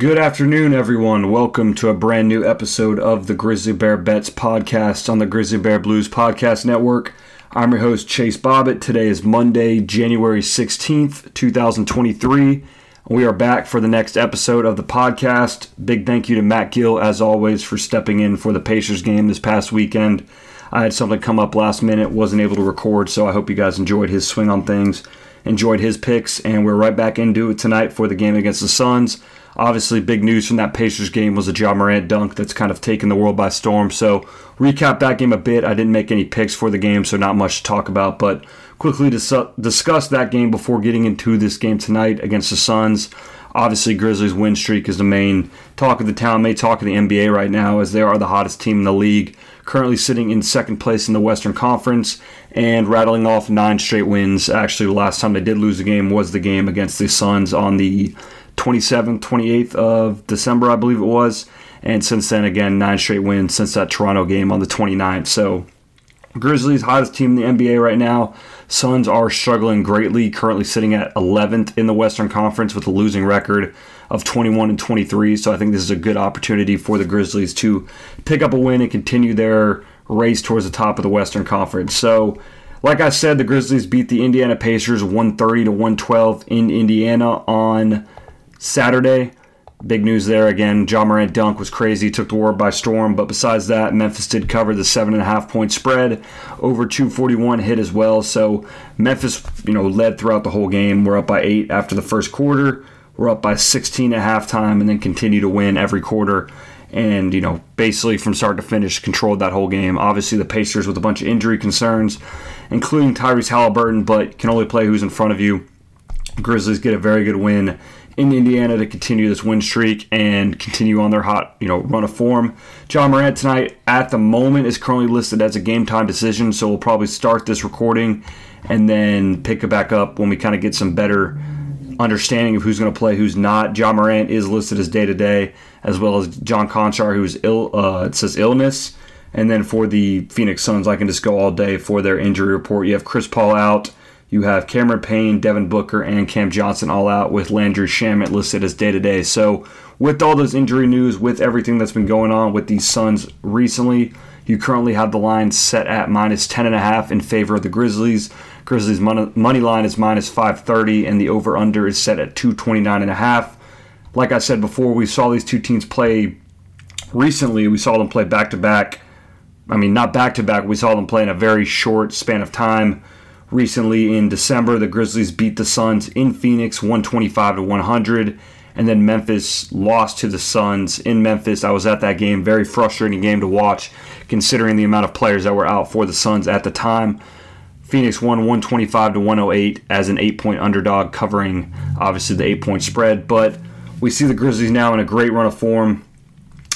Good afternoon, everyone. Welcome to a brand new episode of the Grizzly Bear Bets podcast on the Grizzly Bear Blues Podcast Network. I'm your host, Chase Bobbitt. Today is Monday, January 16th, 2023. We are back for the next episode of the podcast. Big thank you to Matt Gill, as always, for stepping in for the Pacers game this past weekend. I had something come up last minute, wasn't able to record, so I hope you guys enjoyed his swing on things, enjoyed his picks, and we're right back into it tonight for the game against the Suns. Obviously, big news from that Pacers game was a Ja Morant dunk that's kind of taken the world by storm. So, recap that game a bit. I didn't make any picks for the game, so not much to talk about. But quickly dis- discuss that game before getting into this game tonight against the Suns. Obviously, Grizzlies' win streak is the main talk of the town, main talk of the NBA right now, as they are the hottest team in the league, currently sitting in second place in the Western Conference and rattling off nine straight wins. Actually, the last time they did lose a game was the game against the Suns on the 27th, 28th of December, I believe it was. And since then, again, nine straight wins since that Toronto game on the 29th. So, Grizzlies, hottest team in the NBA right now. Suns are struggling greatly, currently sitting at 11th in the Western Conference with a losing record of 21 and 23. So I think this is a good opportunity for the Grizzlies to pick up a win and continue their race towards the top of the Western Conference. So, like I said, the Grizzlies beat the Indiana Pacers 130 to 112 in Indiana on Saturday. Big news there again. Ja Morant dunk was crazy, took the war by storm. But besides that, Memphis did cover the seven and a half point spread. Over 241 hit as well. So Memphis, you know, led throughout the whole game. We're up by eight after the first quarter. We're up by 16 at halftime, and then continue to win every quarter. And you know, basically from start to finish, controlled that whole game. Obviously, the Pacers with a bunch of injury concerns, including Tyrese Halliburton, but can only play who's in front of you. Grizzlies get a very good win in Indiana to continue this win streak and continue on their hot, you know, run of form. Ja Morant tonight at the moment is currently listed as a game time decision, so we'll probably start this recording and then pick it back up when we kind of get some better understanding of who's going to play, who's not. Ja Morant is listed as day to day, as well as John Konchar, who's ill. Uh, it says illness. And then for the Phoenix Suns, I can just go all day for their injury report. You have Chris Paul out. You have Cameron Payne, Devin Booker, and Cam Johnson all out with Landry Shamet listed as day to day. So, with all those injury news, with everything that's been going on with these Suns recently, you currently have the line set at minus 10.5 in favor of the Grizzlies. Grizzlies' money line is minus 530, and the over under is set at 229.5. Like I said before, we saw these two teams play recently. We saw them play back to back. I mean, not back to back. We saw them play in a very short span of time recently in December. The Grizzlies beat the Suns in Phoenix 125 to 100 and then Memphis lost to the Suns in Memphis. I was at that game, very frustrating game to watch considering the amount of players that were out for the Suns at the time. Phoenix won 125 to 108 as an 8-point underdog covering obviously the 8-point spread, but we see the Grizzlies now in a great run of form.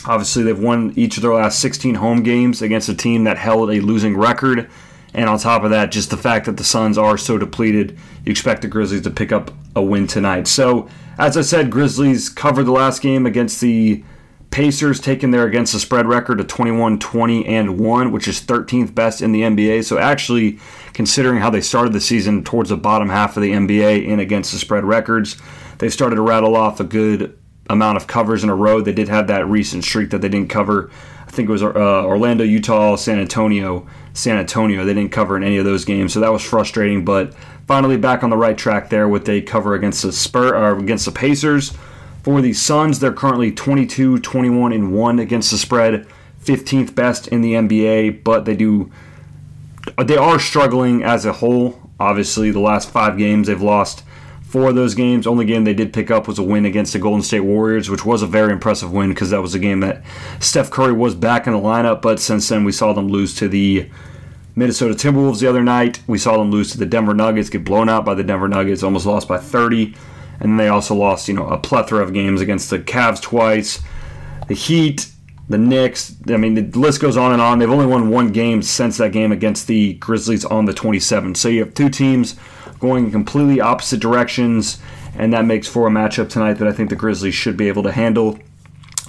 Obviously, they've won each of their last 16 home games against a team that held a losing record. And on top of that, just the fact that the Suns are so depleted, you expect the Grizzlies to pick up a win tonight. So, as I said, Grizzlies covered the last game against the Pacers, taking there against the spread record of 21 20 and 1, which is 13th best in the NBA. So, actually, considering how they started the season towards the bottom half of the NBA in against the spread records, they started to rattle off a good amount of covers in a row. They did have that recent streak that they didn't cover. I think it was uh, Orlando, Utah, San Antonio San Antonio. They didn't cover in any of those games, so that was frustrating. But finally, back on the right track there with a cover against the Spur or against the Pacers. For the Suns, they're currently 22, 21, and one against the spread, 15th best in the NBA. But they do they are struggling as a whole. Obviously, the last five games they've lost four of those games. Only game they did pick up was a win against the Golden State Warriors, which was a very impressive win because that was a game that Steph Curry was back in the lineup. But since then, we saw them lose to the Minnesota Timberwolves the other night. We saw them lose to the Denver Nuggets, get blown out by the Denver Nuggets, almost lost by 30. And they also lost, you know, a plethora of games against the Cavs twice, the Heat, the Knicks. I mean, the list goes on and on. They've only won one game since that game against the Grizzlies on the 27th. So you have two teams going in completely opposite directions, and that makes for a matchup tonight that I think the Grizzlies should be able to handle.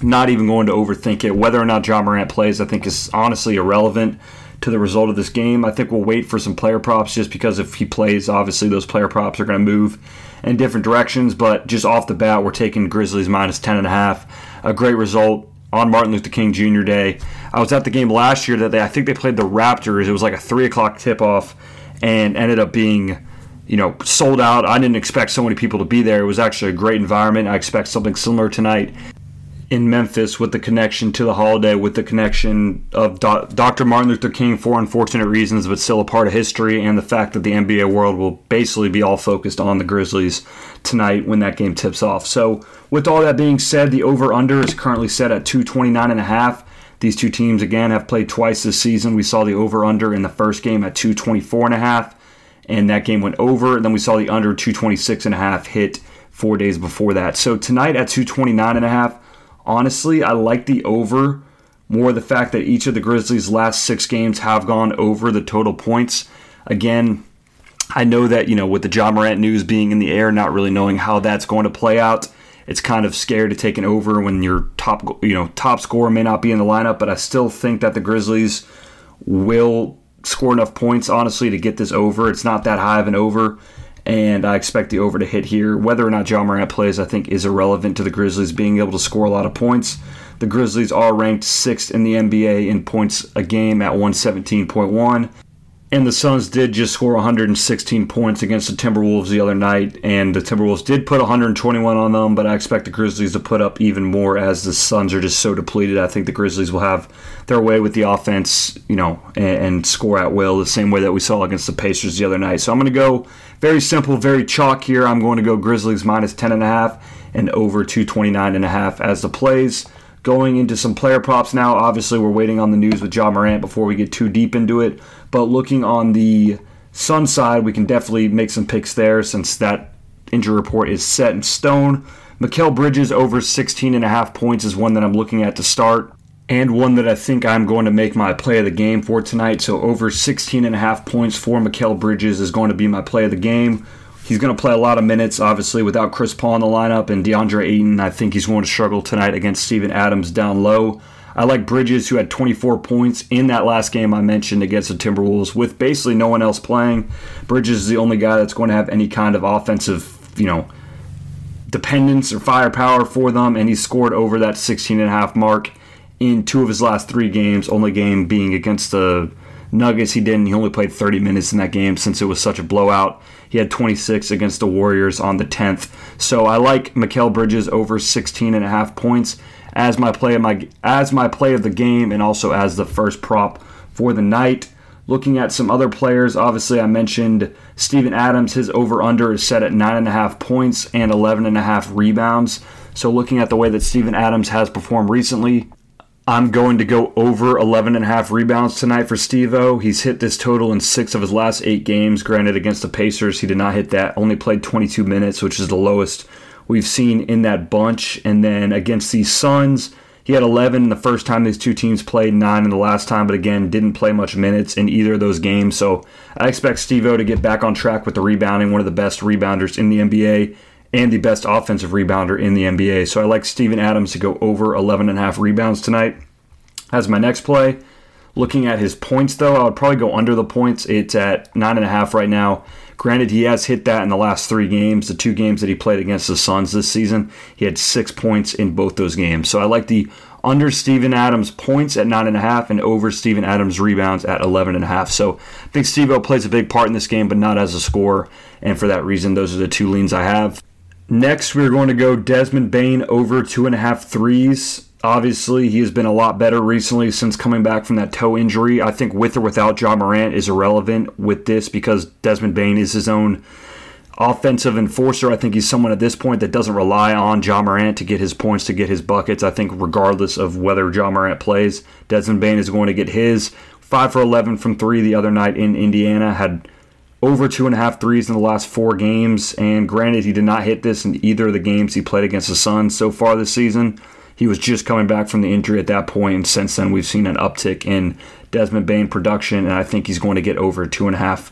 Not even going to overthink it. Whether or not Ja Morant plays, I think is honestly irrelevant to the result of this game. I think we'll wait for some player props just because if he plays, obviously those player props are going to move in different directions. But just off the bat, we're taking Grizzlies minus 10.5. A great result on Martin Luther King Jr. Day. I was at the game last year that they, I think they played the Raptors. It was like a 3 o'clock tip off and ended up being you know, sold out. I didn't expect so many people to be there. It was actually a great environment. I expect something similar tonight in Memphis with the connection to the holiday, with the connection of Do- Dr. Martin Luther King for unfortunate reasons, but still a part of history, and the fact that the NBA world will basically be all focused on the Grizzlies tonight when that game tips off. So, with all that being said, the over under is currently set at 229 and a half. These two teams again have played twice this season. We saw the over under in the first game at 224 and a half and that game went over. And then we saw the under 226 and a half hit four days before that. So tonight at 229 and a half, honestly, I like the over more the fact that each of the Grizzlies' last six games have gone over the total points. Again, I know that, you know, with the Ja Morant news being in the air, not really knowing how that's going to play out, it's kind of scary to take an over when your top, you know, top scorer may not be in the lineup, but I still think that the Grizzlies will score enough points, honestly, to get this over. It's not that high of an over, and I expect the over to hit here. Whether or not Ja Morant plays, I think, is irrelevant to the Grizzlies being able to score a lot of points. The Grizzlies are ranked sixth in the NBA in points a game at 117.1. And the Suns did just score 116 points against the Timberwolves the other night, and the Timberwolves did put 121 on them, but I expect the Grizzlies to put up even more as the Suns are just so depleted. I think the Grizzlies will have their way with the offense, you know, and, and score at will the same way that we saw against the Pacers the other night. So I'm going to go very simple, very chalk here. I'm going to go Grizzlies minus 10 and a half and over 229 and a half as the plays. Going into some player props now. Obviously, we're waiting on the news with Ja Morant before we get too deep into it. But looking on the Sun side, we can definitely make some picks there since that injury report is set in stone. Mikal Bridges over 16 and a half points is one that I'm looking at to start and one that I think I'm going to make my play of the game for tonight. So over 16 and a half points for Mikal Bridges is going to be my play of the game. He's going to play a lot of minutes, obviously, without Chris Paul in the lineup and DeAndre Ayton. I think he's going to struggle tonight against Steven Adams down low. I like Bridges, who had 24 points in that last game I mentioned against the Timberwolves, with basically no one else playing. Bridges is the only guy that's going to have any kind of offensive, you know, dependence or firepower for them, and he scored over that 16 and a half mark in two of his last three games. Only game being against the Nuggets, he didn't. He only played 30 minutes in that game since it was such a blowout. He had 26 against the Warriors on the 10th. So I like Mikal Bridges over 16 and a half points as my play of my as my play of the game and also as the first prop for the night. Looking at some other players, obviously I mentioned Steven Adams. His over under is set at nine and a half points and 11 and a half rebounds. So looking at the way that Steven Adams has performed recently, I'm going to go over 11 and a half rebounds tonight for Stevo. He's hit this total in six of his last eight games. Granted, against the Pacers, he did not hit that. Only played 22 minutes, which is the lowest we've seen in that bunch. And then against the Suns, he had 11 the first time these two teams played, nine in the last time, but again, didn't play much minutes in either of those games. So I expect Stevo to get back on track with the rebounding, one of the best rebounders in the NBA and the best offensive rebounder in the NBA. So I like Steven Adams to go over 11 and a half rebounds tonight. As my next play, looking at his points though, I would probably go under the points. It's at nine and a half right now. Granted, he has hit that in the last three games, the two games that he played against the Suns this season. He had six points in both those games. So I like the under Steven Adams points at nine and a half and over Steven Adams rebounds at eleven and a half. So I think Steve plays a big part in this game, but not as a scorer. And for that reason, those are the two leans I have. Next, we're going to go Desmond Bane over two and a half threes. Obviously, he has been a lot better recently since coming back from that toe injury. I think with or without Ja Morant is irrelevant with this because Desmond Bane is his own offensive enforcer. I think he's someone at this point that doesn't rely on Ja Morant to get his points, to get his buckets. I think regardless of whether Ja Morant plays, Desmond Bane is going to get his. 5 for 11 from 3 the other night in Indiana. Had over two and a half threes in the last four games. And granted, he did not hit this in either of the games he played against the Suns so far this season. He was just coming back from the injury at that point, and since then we've seen an uptick in Desmond Bane production, and I think he's going to get over two and a half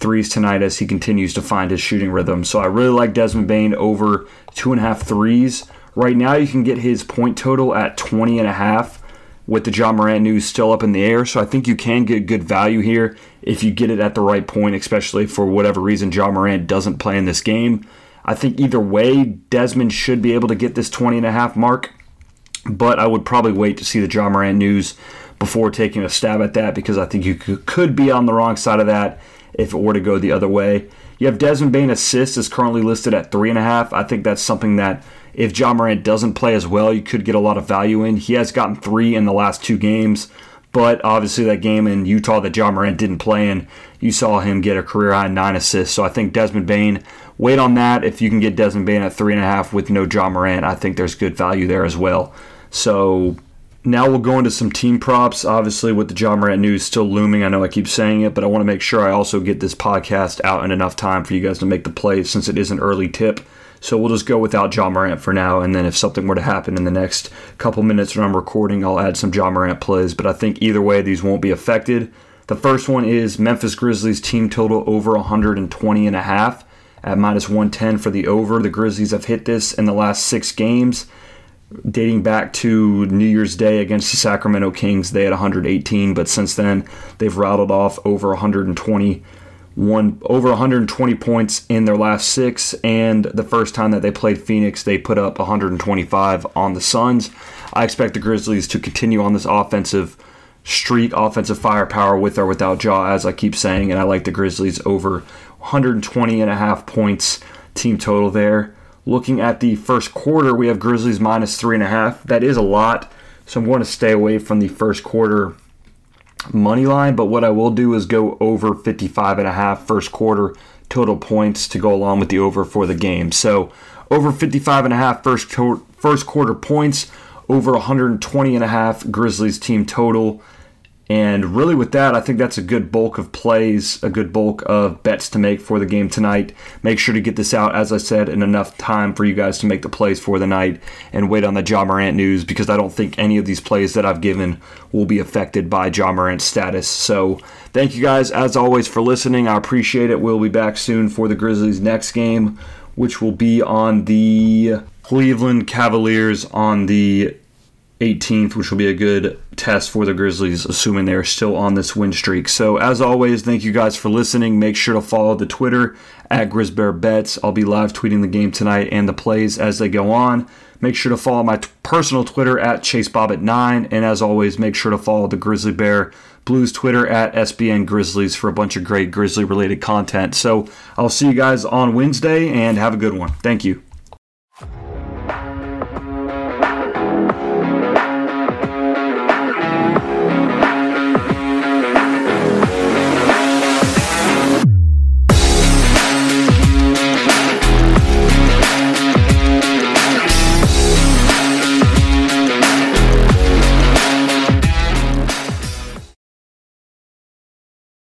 threes tonight as he continues to find his shooting rhythm. So I really like Desmond Bane over two and a half threes. Right now, you can get his point total at 20 and a half. With the Ja Morant news still up in the air. So I think you can get good value here if you get it at the right point, especially for whatever reason Ja Morant doesn't play in this game. I think either way, Desmond should be able to get this 20 and a half mark, but I would probably wait to see the Ja Morant news before taking a stab at that because I think you could be on the wrong side of that if it were to go the other way. You have Desmond Bane assists is currently listed at three and a half. I think that's something that if Ja Morant doesn't play as well, you could get a lot of value in. He has gotten three in the last two games, but obviously that game in Utah that Ja Morant didn't play in, you saw him get a career high nine assists. So I think Desmond Bane, wait on that. If you can get Desmond Bane at three and a half with no Ja Morant, I think there's good value there as well. So now we'll go into some team props. Obviously, with the Ja Morant news still looming, I know I keep saying it, but I want to make sure I also get this podcast out in enough time for you guys to make the play since it is an early tip. So we'll just go without Ja Morant for now, and then if something were to happen in the next couple minutes when I'm recording, I'll add some Ja Morant plays. But I think either way, these won't be affected. The first one is Memphis Grizzlies team total over 120 and a half at minus 110 for the over. The Grizzlies have hit this in the last six games, dating back to New Year's Day against the Sacramento Kings. They had 118, but since then they've rattled off over 120 won over 120 points in their last six, and the first time that they played Phoenix, they put up 125 on the Suns. I expect the Grizzlies to continue on this offensive streak, offensive firepower with or without Ja, as I keep saying, and I like the Grizzlies over 120 and a half points team total there. Looking at the first quarter, we have Grizzlies minus three and a half. That is a lot, so I'm going to stay away from the first quarter money line, but what I will do is go over 55 and a half first quarter total points to go along with the over for the game. So over 55 and a half first to- first quarter points, over 120 and a half Grizzlies team total. And really, with that, I think that's a good bulk of plays, a good bulk of bets to make for the game tonight. Make sure to get this out, as I said, in enough time for you guys to make the plays for the night and wait on the Ja Morant news because I don't think any of these plays that I've given will be affected by Ja Morant's status. So, thank you guys, as always, for listening. I appreciate it. We'll be back soon for the Grizzlies' next game, which will be on the Cleveland Cavaliers on the 18th, which will be a good test for the Grizzlies, assuming they're still on this win streak. So, as always, thank you guys for listening. Make sure to follow the Twitter at GrizzBearBets. I'll be live tweeting the game tonight and the plays as they go on. Make sure to follow my t- personal Twitter at ChaseBob9. And as always, make sure to follow the Grizzly Bear Blues Twitter at SBN Grizzlies for a bunch of great Grizzly related content. So, I'll see you guys on Wednesday and have a good one. Thank you.